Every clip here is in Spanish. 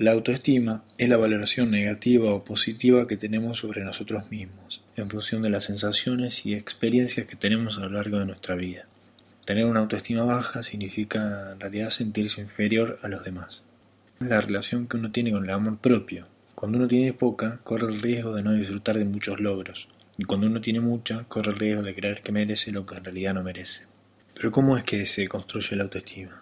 La autoestima es la valoración negativa o positiva que tenemos sobre nosotros mismos, en función de las sensaciones y experiencias que tenemos a lo largo de nuestra vida. Tener una autoestima baja significa en realidad sentirse inferior a los demás. La relación que uno tiene con el amor propio. Cuando uno tiene poca, corre el riesgo de no disfrutar de muchos logros, y cuando uno tiene mucha, corre el riesgo de creer que merece lo que en realidad no merece. Pero ¿cómo es que se construye la autoestima?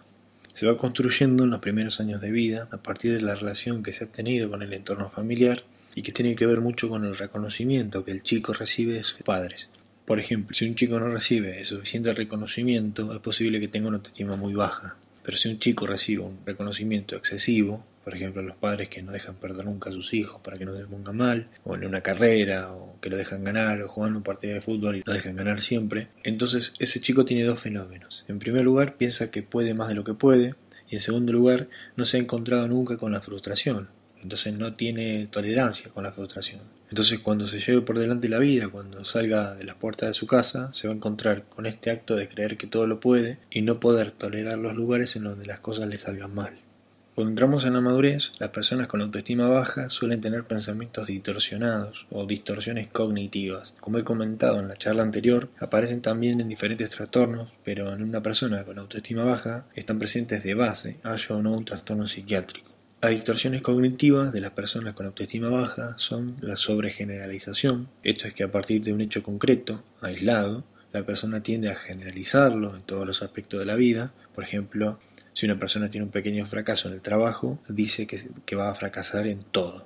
Se va construyendo en los primeros años de vida a partir de la relación que se ha tenido con el entorno familiar y que tiene que ver mucho con el reconocimiento que el chico recibe de sus padres. Por ejemplo, si un chico no recibe suficiente reconocimiento, es posible que tenga una autoestima muy baja. Pero si un chico recibe un reconocimiento excesivo, por ejemplo, los padres que no dejan perder nunca a sus hijos para que no se pongan mal, o en una carrera, o que lo dejan ganar, o jugando un partido de fútbol y lo dejan ganar siempre, entonces ese chico tiene dos fenómenos. En primer lugar, piensa que puede más de lo que puede, y en segundo lugar, no se ha encontrado nunca con la frustración, entonces no tiene tolerancia con la frustración. Entonces cuando se lleve por delante la vida, cuando salga de las puertas de su casa, se va a encontrar con este acto de creer que todo lo puede y no poder tolerar los lugares en donde las cosas le salgan mal. Cuando en la madurez, las personas con autoestima baja suelen tener pensamientos distorsionados o distorsiones cognitivas. Como he comentado en la charla anterior, aparecen también en diferentes trastornos, pero en una persona con autoestima baja están presentes de base, haya o no un trastorno psiquiátrico. Las distorsiones cognitivas de las personas con autoestima baja son la sobregeneralización, esto es que a partir de un hecho concreto, aislado, la persona tiende a generalizarlo en todos los aspectos de la vida, por ejemplo, si una persona tiene un pequeño fracaso en el trabajo, dice que, va a fracasar en todo.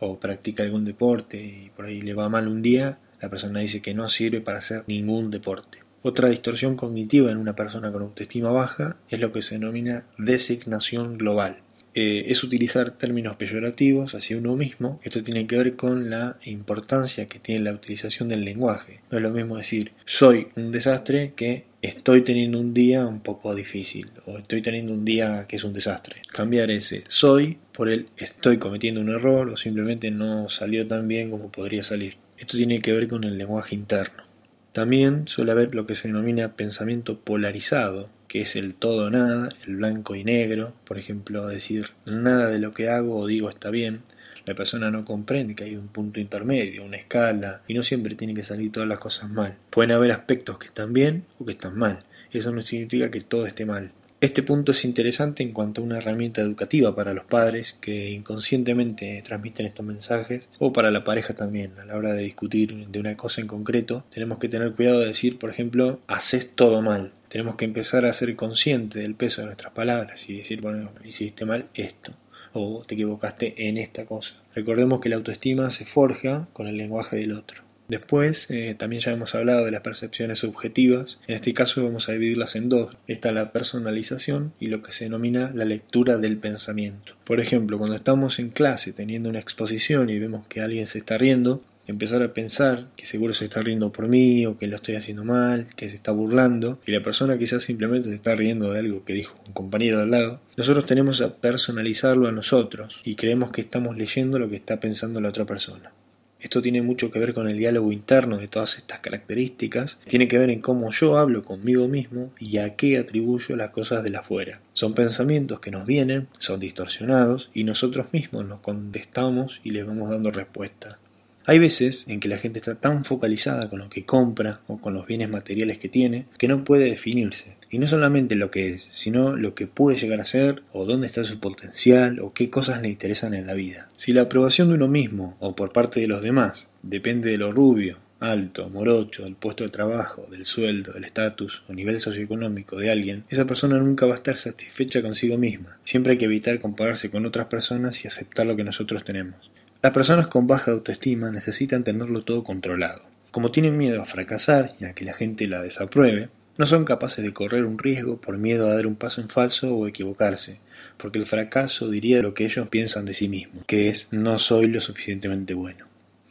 O practica algún deporte y por ahí le va mal un día, la persona dice que no sirve para hacer ningún deporte. Otra distorsión cognitiva en una persona con autoestima baja es lo que se denomina designación global. Eh, es utilizar términos peyorativos hacia uno mismo. Esto tiene que ver con la importancia que tiene la utilización del lenguaje. No es lo mismo decir soy un desastre que estoy teniendo un día un poco difícil o estoy teniendo un día que es un desastre. Cambiar ese soy por el estoy cometiendo un error o simplemente no salió tan bien como podría salir. Esto tiene que ver con el lenguaje interno. También suele haber lo que se denomina pensamiento polarizado, que es el todo o nada, el blanco y negro, por ejemplo, decir nada de lo que hago o digo está bien, la persona no comprende que hay un punto intermedio, una escala, y no siempre tienen que salir todas las cosas mal. Pueden haber aspectos que están bien o que están mal. Eso no significa que todo esté mal. Este punto es interesante en cuanto a una herramienta educativa para los padres que inconscientemente transmiten estos mensajes o para la pareja también. A la hora de discutir de una cosa en concreto, tenemos que tener cuidado de decir, por ejemplo, haces todo mal. Tenemos que empezar a ser conscientes del peso de nuestras palabras y decir, bueno, hiciste mal esto o te equivocaste en esta cosa. Recordemos que la autoestima se forja con el lenguaje del otro. Después, eh, también ya hemos hablado de las percepciones subjetivas. En este caso vamos a dividirlas en dos. Está la personalización y lo que se denomina la lectura del pensamiento. Por ejemplo, cuando estamos en clase teniendo una exposición y vemos que alguien se está riendo, empezar a pensar que seguro se está riendo por mí o que lo estoy haciendo mal, que se está burlando y la persona quizás simplemente se está riendo de algo que dijo un compañero de al lado, nosotros tenemos a personalizarlo a nosotros y creemos que estamos leyendo lo que está pensando la otra persona. Esto tiene mucho que ver con el diálogo interno de todas estas características. Tiene que ver en cómo yo hablo conmigo mismo y a qué atribuyo las cosas de la afuera. Son pensamientos que nos vienen, son distorsionados y nosotros mismos nos contestamos y les vamos dando respuesta. Hay veces en que la gente está tan focalizada con lo que compra o con los bienes materiales que tiene que no puede definirse. Y no solamente lo que es, sino lo que puede llegar a ser o dónde está su potencial o qué cosas le interesan en la vida. Si la aprobación de uno mismo o por parte de los demás depende de lo rubio, alto, morocho, del puesto de trabajo, del sueldo, del estatus o nivel socioeconómico de alguien, esa persona nunca va a estar satisfecha consigo misma. Siempre hay que evitar compararse con otras personas y aceptar lo que nosotros tenemos. Las personas con baja autoestima necesitan tenerlo todo controlado. Como tienen miedo a fracasar y a que la gente la desapruebe, no son capaces de correr un riesgo por miedo a dar un paso en falso o equivocarse, porque el fracaso diría lo que ellos piensan de sí mismos, que es no soy lo suficientemente bueno.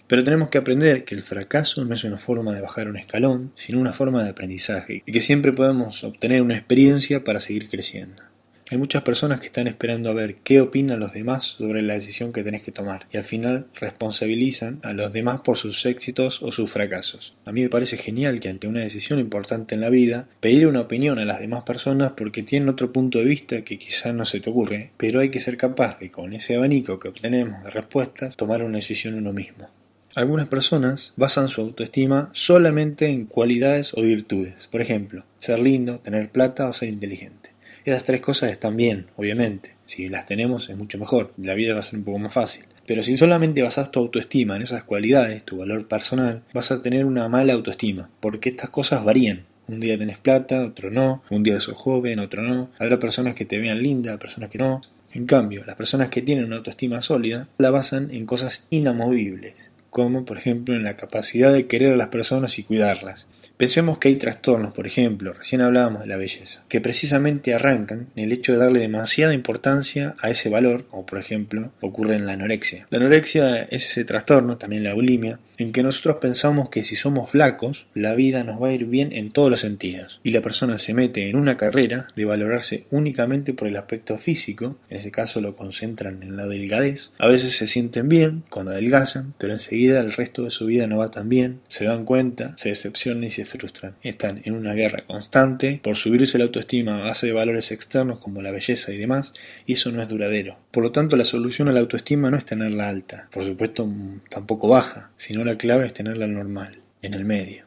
Pero tenemos que aprender que el fracaso no es una forma de bajar un escalón, sino una forma de aprendizaje, y que siempre podemos obtener una experiencia para seguir creciendo. Hay muchas personas que están esperando a ver qué opinan los demás sobre la decisión que tenés que tomar y al final responsabilizan a los demás por sus éxitos o sus fracasos. A mí me parece genial que ante una decisión importante en la vida, pedir una opinión a las demás personas porque tienen otro punto de vista que quizás no se te ocurre, pero hay que ser capaz de con ese abanico que obtenemos de respuestas tomar una decisión uno mismo. Algunas personas basan su autoestima solamente en cualidades o virtudes, por ejemplo, ser lindo, tener plata o ser inteligente. Esas tres cosas están bien, obviamente. Si las tenemos es mucho mejor, la vida va a ser un poco más fácil. Pero si solamente basas tu autoestima en esas cualidades, tu valor personal, vas a tener una mala autoestima, porque estas cosas varían. Un día tenés plata, otro no. Un día sos joven, otro no. Habrá personas que te vean linda, personas que no. En cambio, las personas que tienen una autoestima sólida la basan en cosas inamovibles, como por ejemplo en la capacidad de querer a las personas y cuidarlas. Pensemos que hay trastornos, por ejemplo, recién hablábamos de la belleza, que precisamente arrancan en el hecho de darle demasiada importancia a ese valor, como por ejemplo ocurre en la anorexia. La anorexia es ese trastorno, también la bulimia, en que nosotros pensamos que si somos flacos, la vida nos va a ir bien en todos los sentidos, y la persona se mete en una carrera de valorarse únicamente por el aspecto físico, en ese caso lo concentran en la delgadez, a veces se sienten bien cuando adelgazan, pero enseguida el resto de su vida no va tan bien, se dan cuenta, se decepcionan y se frustran. Están en una guerra constante por subirse la autoestima a base de valores externos como la belleza y demás, y eso no es duradero. Por lo tanto, la solución a la autoestima no es tenerla alta, por supuesto tampoco baja, sino la clave es tenerla normal, en el medio.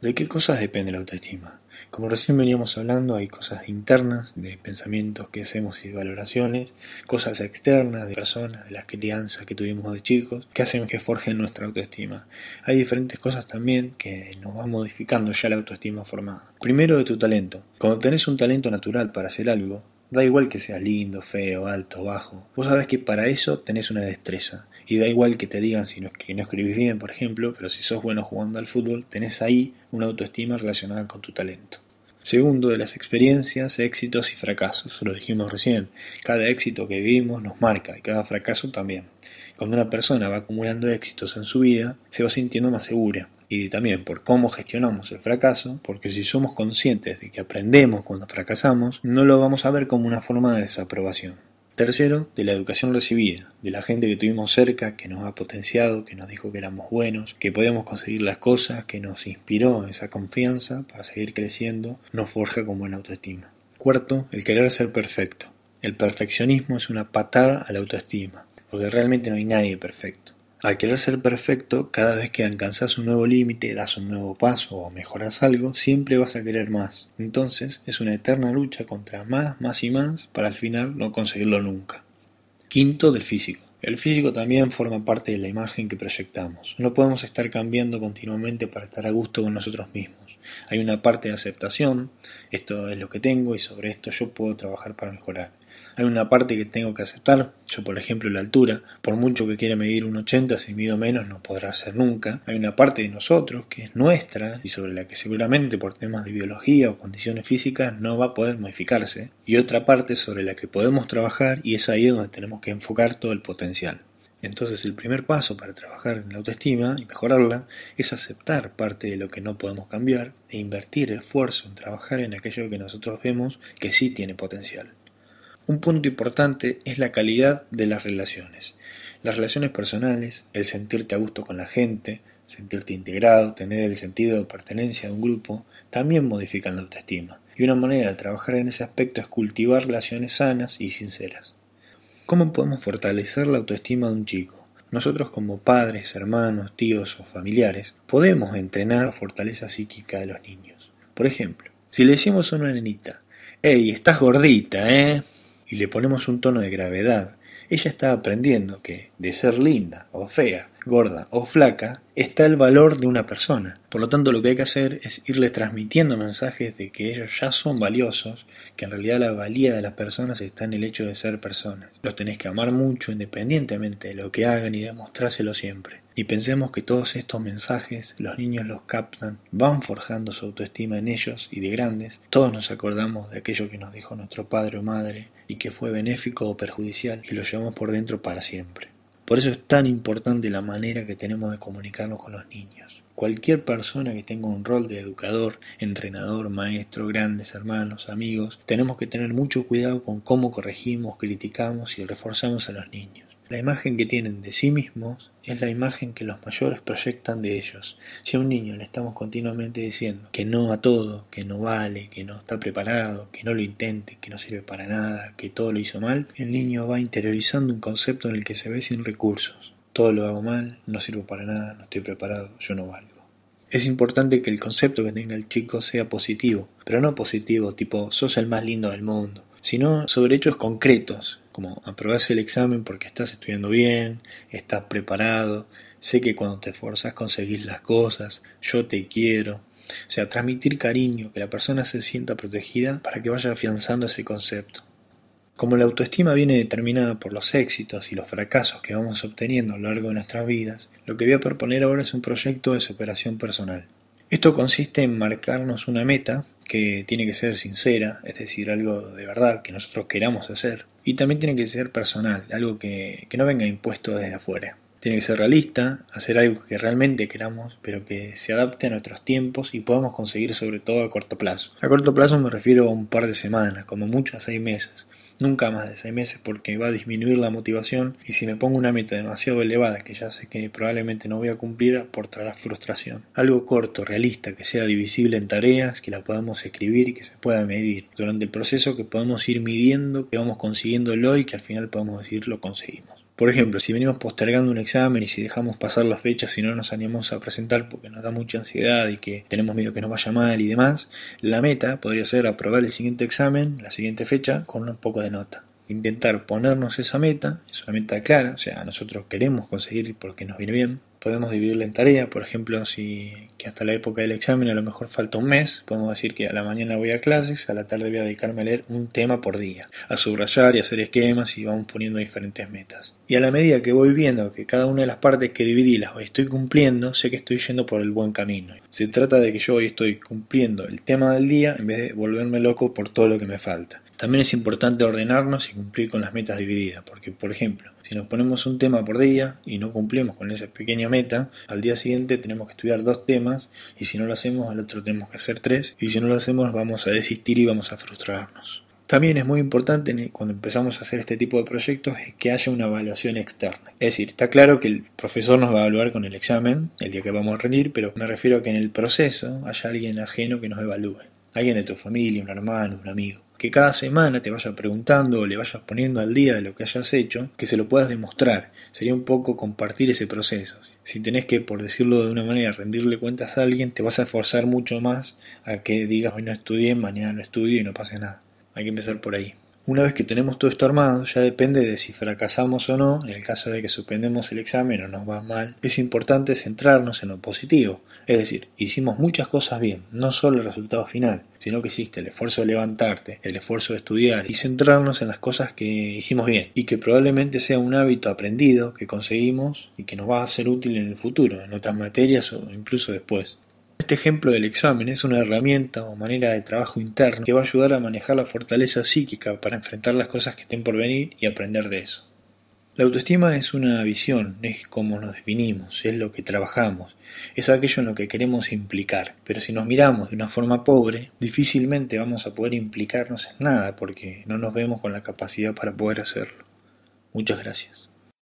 ¿De qué cosas depende la autoestima? Como recién veníamos hablando, hay cosas internas, de pensamientos que hacemos y valoraciones, cosas externas, de personas, de las crianzas que tuvimos de chicos, que hacen que forjen nuestra autoestima. Hay diferentes cosas también que nos van modificando ya la autoestima formada. Primero de tu talento. Cuando tenés un talento natural para hacer algo, Da igual que sea lindo, feo, alto, bajo. Vos sabés que para eso tenés una destreza. Y da igual que te digan si no, que no escribís bien, por ejemplo, pero si sos bueno jugando al fútbol, tenés ahí una autoestima relacionada con tu talento. Segundo, de las experiencias, éxitos y fracasos. Lo dijimos recién. Cada éxito que vivimos nos marca y cada fracaso también. Cuando una persona va acumulando éxitos en su vida, se va sintiendo más segura y también por cómo gestionamos el fracaso, porque si somos conscientes de que aprendemos cuando fracasamos, no lo vamos a ver como una forma de desaprobación. Tercero, de la educación recibida, de la gente que tuvimos cerca, que nos ha potenciado, que nos dijo que éramos buenos, que podíamos conseguir las cosas, que nos inspiró esa confianza para seguir creciendo, nos forja con buena autoestima. Cuarto, el querer ser perfecto. El perfeccionismo es una patada a la autoestima, porque realmente no hay nadie perfecto. Al querer ser perfecto, cada vez que alcanzas un nuevo límite, das un nuevo paso o mejoras algo, siempre vas a querer más. Entonces es una eterna lucha contra más, más y más para al final no conseguirlo nunca. Quinto, del físico. El físico también forma parte de la imagen que proyectamos. No podemos estar cambiando continuamente para estar a gusto con nosotros mismos. Hay una parte de aceptación, esto es lo que tengo y sobre esto yo puedo trabajar para mejorar. Hay una parte que tengo que aceptar, yo por ejemplo la altura, por mucho que quiera medir un 80, si mido menos no podrá ser nunca. Hay una parte de nosotros que es nuestra y sobre la que seguramente por temas de biología o condiciones físicas no va a poder modificarse. Y otra parte sobre la que podemos trabajar y es ahí donde tenemos que enfocar todo el potencial. Entonces el primer paso para trabajar en la autoestima y mejorarla es aceptar parte de lo que no podemos cambiar e invertir esfuerzo en trabajar en aquello que nosotros vemos que sí tiene potencial. Un punto importante es la calidad de las relaciones. Las relaciones personales, el sentirte a gusto con la gente, sentirte integrado, tener el sentido de pertenencia a un grupo, también modifican la autoestima. Y una manera de trabajar en ese aspecto es cultivar relaciones sanas y sinceras. ¿Cómo podemos fortalecer la autoestima de un chico? Nosotros como padres, hermanos, tíos o familiares podemos entrenar la fortaleza psíquica de los niños. Por ejemplo, si le decimos a una nenita, ¡Ey, estás gordita, eh! Y le ponemos un tono de gravedad, ella está aprendiendo que de ser linda o fea, gorda o flaca, está el valor de una persona. Por lo tanto, lo que hay que hacer es irle transmitiendo mensajes de que ellos ya son valiosos, que en realidad la valía de las personas está en el hecho de ser personas. Los tenés que amar mucho independientemente de lo que hagan y demostrárselo siempre. Y pensemos que todos estos mensajes los niños los captan, van forjando su autoestima en ellos y de grandes. Todos nos acordamos de aquello que nos dijo nuestro padre o madre y que fue benéfico o perjudicial y lo llevamos por dentro para siempre. Por eso es tan importante la manera que tenemos de comunicarnos con los niños. Cualquier persona que tenga un rol de educador, entrenador, maestro, grandes hermanos, amigos, tenemos que tener mucho cuidado con cómo corregimos, criticamos y reforzamos a los niños. La imagen que tienen de sí mismos es la imagen que los mayores proyectan de ellos. Si a un niño le estamos continuamente diciendo que no a todo, que no vale, que no está preparado, que no lo intente, que no sirve para nada, que todo lo hizo mal, el niño va interiorizando un concepto en el que se ve sin recursos. Todo lo hago mal, no sirvo para nada, no estoy preparado, yo no valgo. Es importante que el concepto que tenga el chico sea positivo, pero no positivo tipo sos el más lindo del mundo, sino sobre hechos concretos, como aprobarse el examen porque estás estudiando bien, estás preparado, sé que cuando te esforzas conseguís las cosas, yo te quiero. O sea, transmitir cariño, que la persona se sienta protegida para que vaya afianzando ese concepto. Como la autoestima viene determinada por los éxitos y los fracasos que vamos obteniendo a lo largo de nuestras vidas, lo que voy a proponer ahora es un proyecto de superación personal. Esto consiste en marcarnos una meta que tiene que ser sincera, es decir, algo de verdad que nosotros queramos hacer, y también tiene que ser personal, algo que, no venga impuesto desde afuera. Tiene que ser realista, hacer algo que realmente queramos, pero que se adapte a nuestros tiempos y podamos conseguir sobre todo a corto plazo. A corto plazo me refiero a un par de semanas, como mucho a seis meses. Nunca más de seis meses porque va a disminuir la motivación y si me pongo una meta demasiado elevada que ya sé que probablemente no voy a cumplir aportará frustración. Algo corto, realista, que sea divisible en tareas, que la podamos escribir y que se pueda medir. Durante el proceso que podamos ir midiendo, que vamos consiguiéndolo y que al final podamos decir lo conseguimos. Por ejemplo, si venimos postergando un examen y si dejamos pasar las fechas y no nos animamos a presentar porque nos da mucha ansiedad y que tenemos miedo que nos vaya mal y demás, la meta podría ser aprobar el siguiente examen, la siguiente fecha, con un poco de nota. Intentar ponernos esa meta, es una meta clara, o sea, nosotros queremos conseguir porque nos viene bien, podemos dividirla en tareas, por ejemplo, si que hasta la época del examen a lo mejor falta un mes, podemos decir que a la mañana voy a clases, a la tarde voy a dedicarme a leer un tema por día, a subrayar y hacer esquemas y vamos poniendo diferentes metas. Y a la medida que voy viendo que cada una de las partes que dividí las estoy cumpliendo, sé que estoy yendo por el buen camino. Se trata de que yo hoy estoy cumpliendo el tema del día en vez de volverme loco por todo lo que me falta. También es importante ordenarnos y cumplir con las metas divididas, porque por ejemplo, si nos ponemos un tema por día y no cumplimos con esa pequeña meta, al día siguiente tenemos que estudiar dos temas y si no lo hacemos al otro tenemos que hacer tres y si no lo hacemos vamos a desistir y vamos a frustrarnos. También es muy importante cuando empezamos a hacer este tipo de proyectos que haya una evaluación externa. Es decir, está claro que el profesor nos va a evaluar con el examen el día que vamos a rendir, pero me refiero a que en el proceso haya alguien ajeno que nos evalúe. Alguien de tu familia, un hermano, un amigo que cada semana te vaya preguntando o le vayas poniendo al día de lo que hayas hecho, que se lo puedas demostrar. Sería un poco compartir ese proceso. Si tenés que, por decirlo de una manera, rendirle cuentas a alguien, te vas a esforzar mucho más a que digas hoy no estudié, mañana no estudio y no pase nada. Hay que empezar por ahí. Una vez que tenemos todo esto armado, ya depende de si fracasamos o no, en el caso de que suspendemos el examen o nos va mal, es importante centrarnos en lo positivo. Es decir, hicimos muchas cosas bien, no solo el resultado final, sino que hiciste el esfuerzo de levantarte, el esfuerzo de estudiar y centrarnos en las cosas que hicimos bien y que probablemente sea un hábito aprendido que conseguimos y que nos va a ser útil en el futuro, en otras materias o incluso después. Este ejemplo del examen es una herramienta o manera de trabajo interno que va a ayudar a manejar la fortaleza psíquica para enfrentar las cosas que estén por venir y aprender de eso. La autoestima es una visión, es cómo nos definimos, es lo que trabajamos, es aquello en lo que queremos implicar. Pero si nos miramos de una forma pobre, difícilmente vamos a poder implicarnos en nada porque no nos vemos con la capacidad para poder hacerlo. Muchas gracias.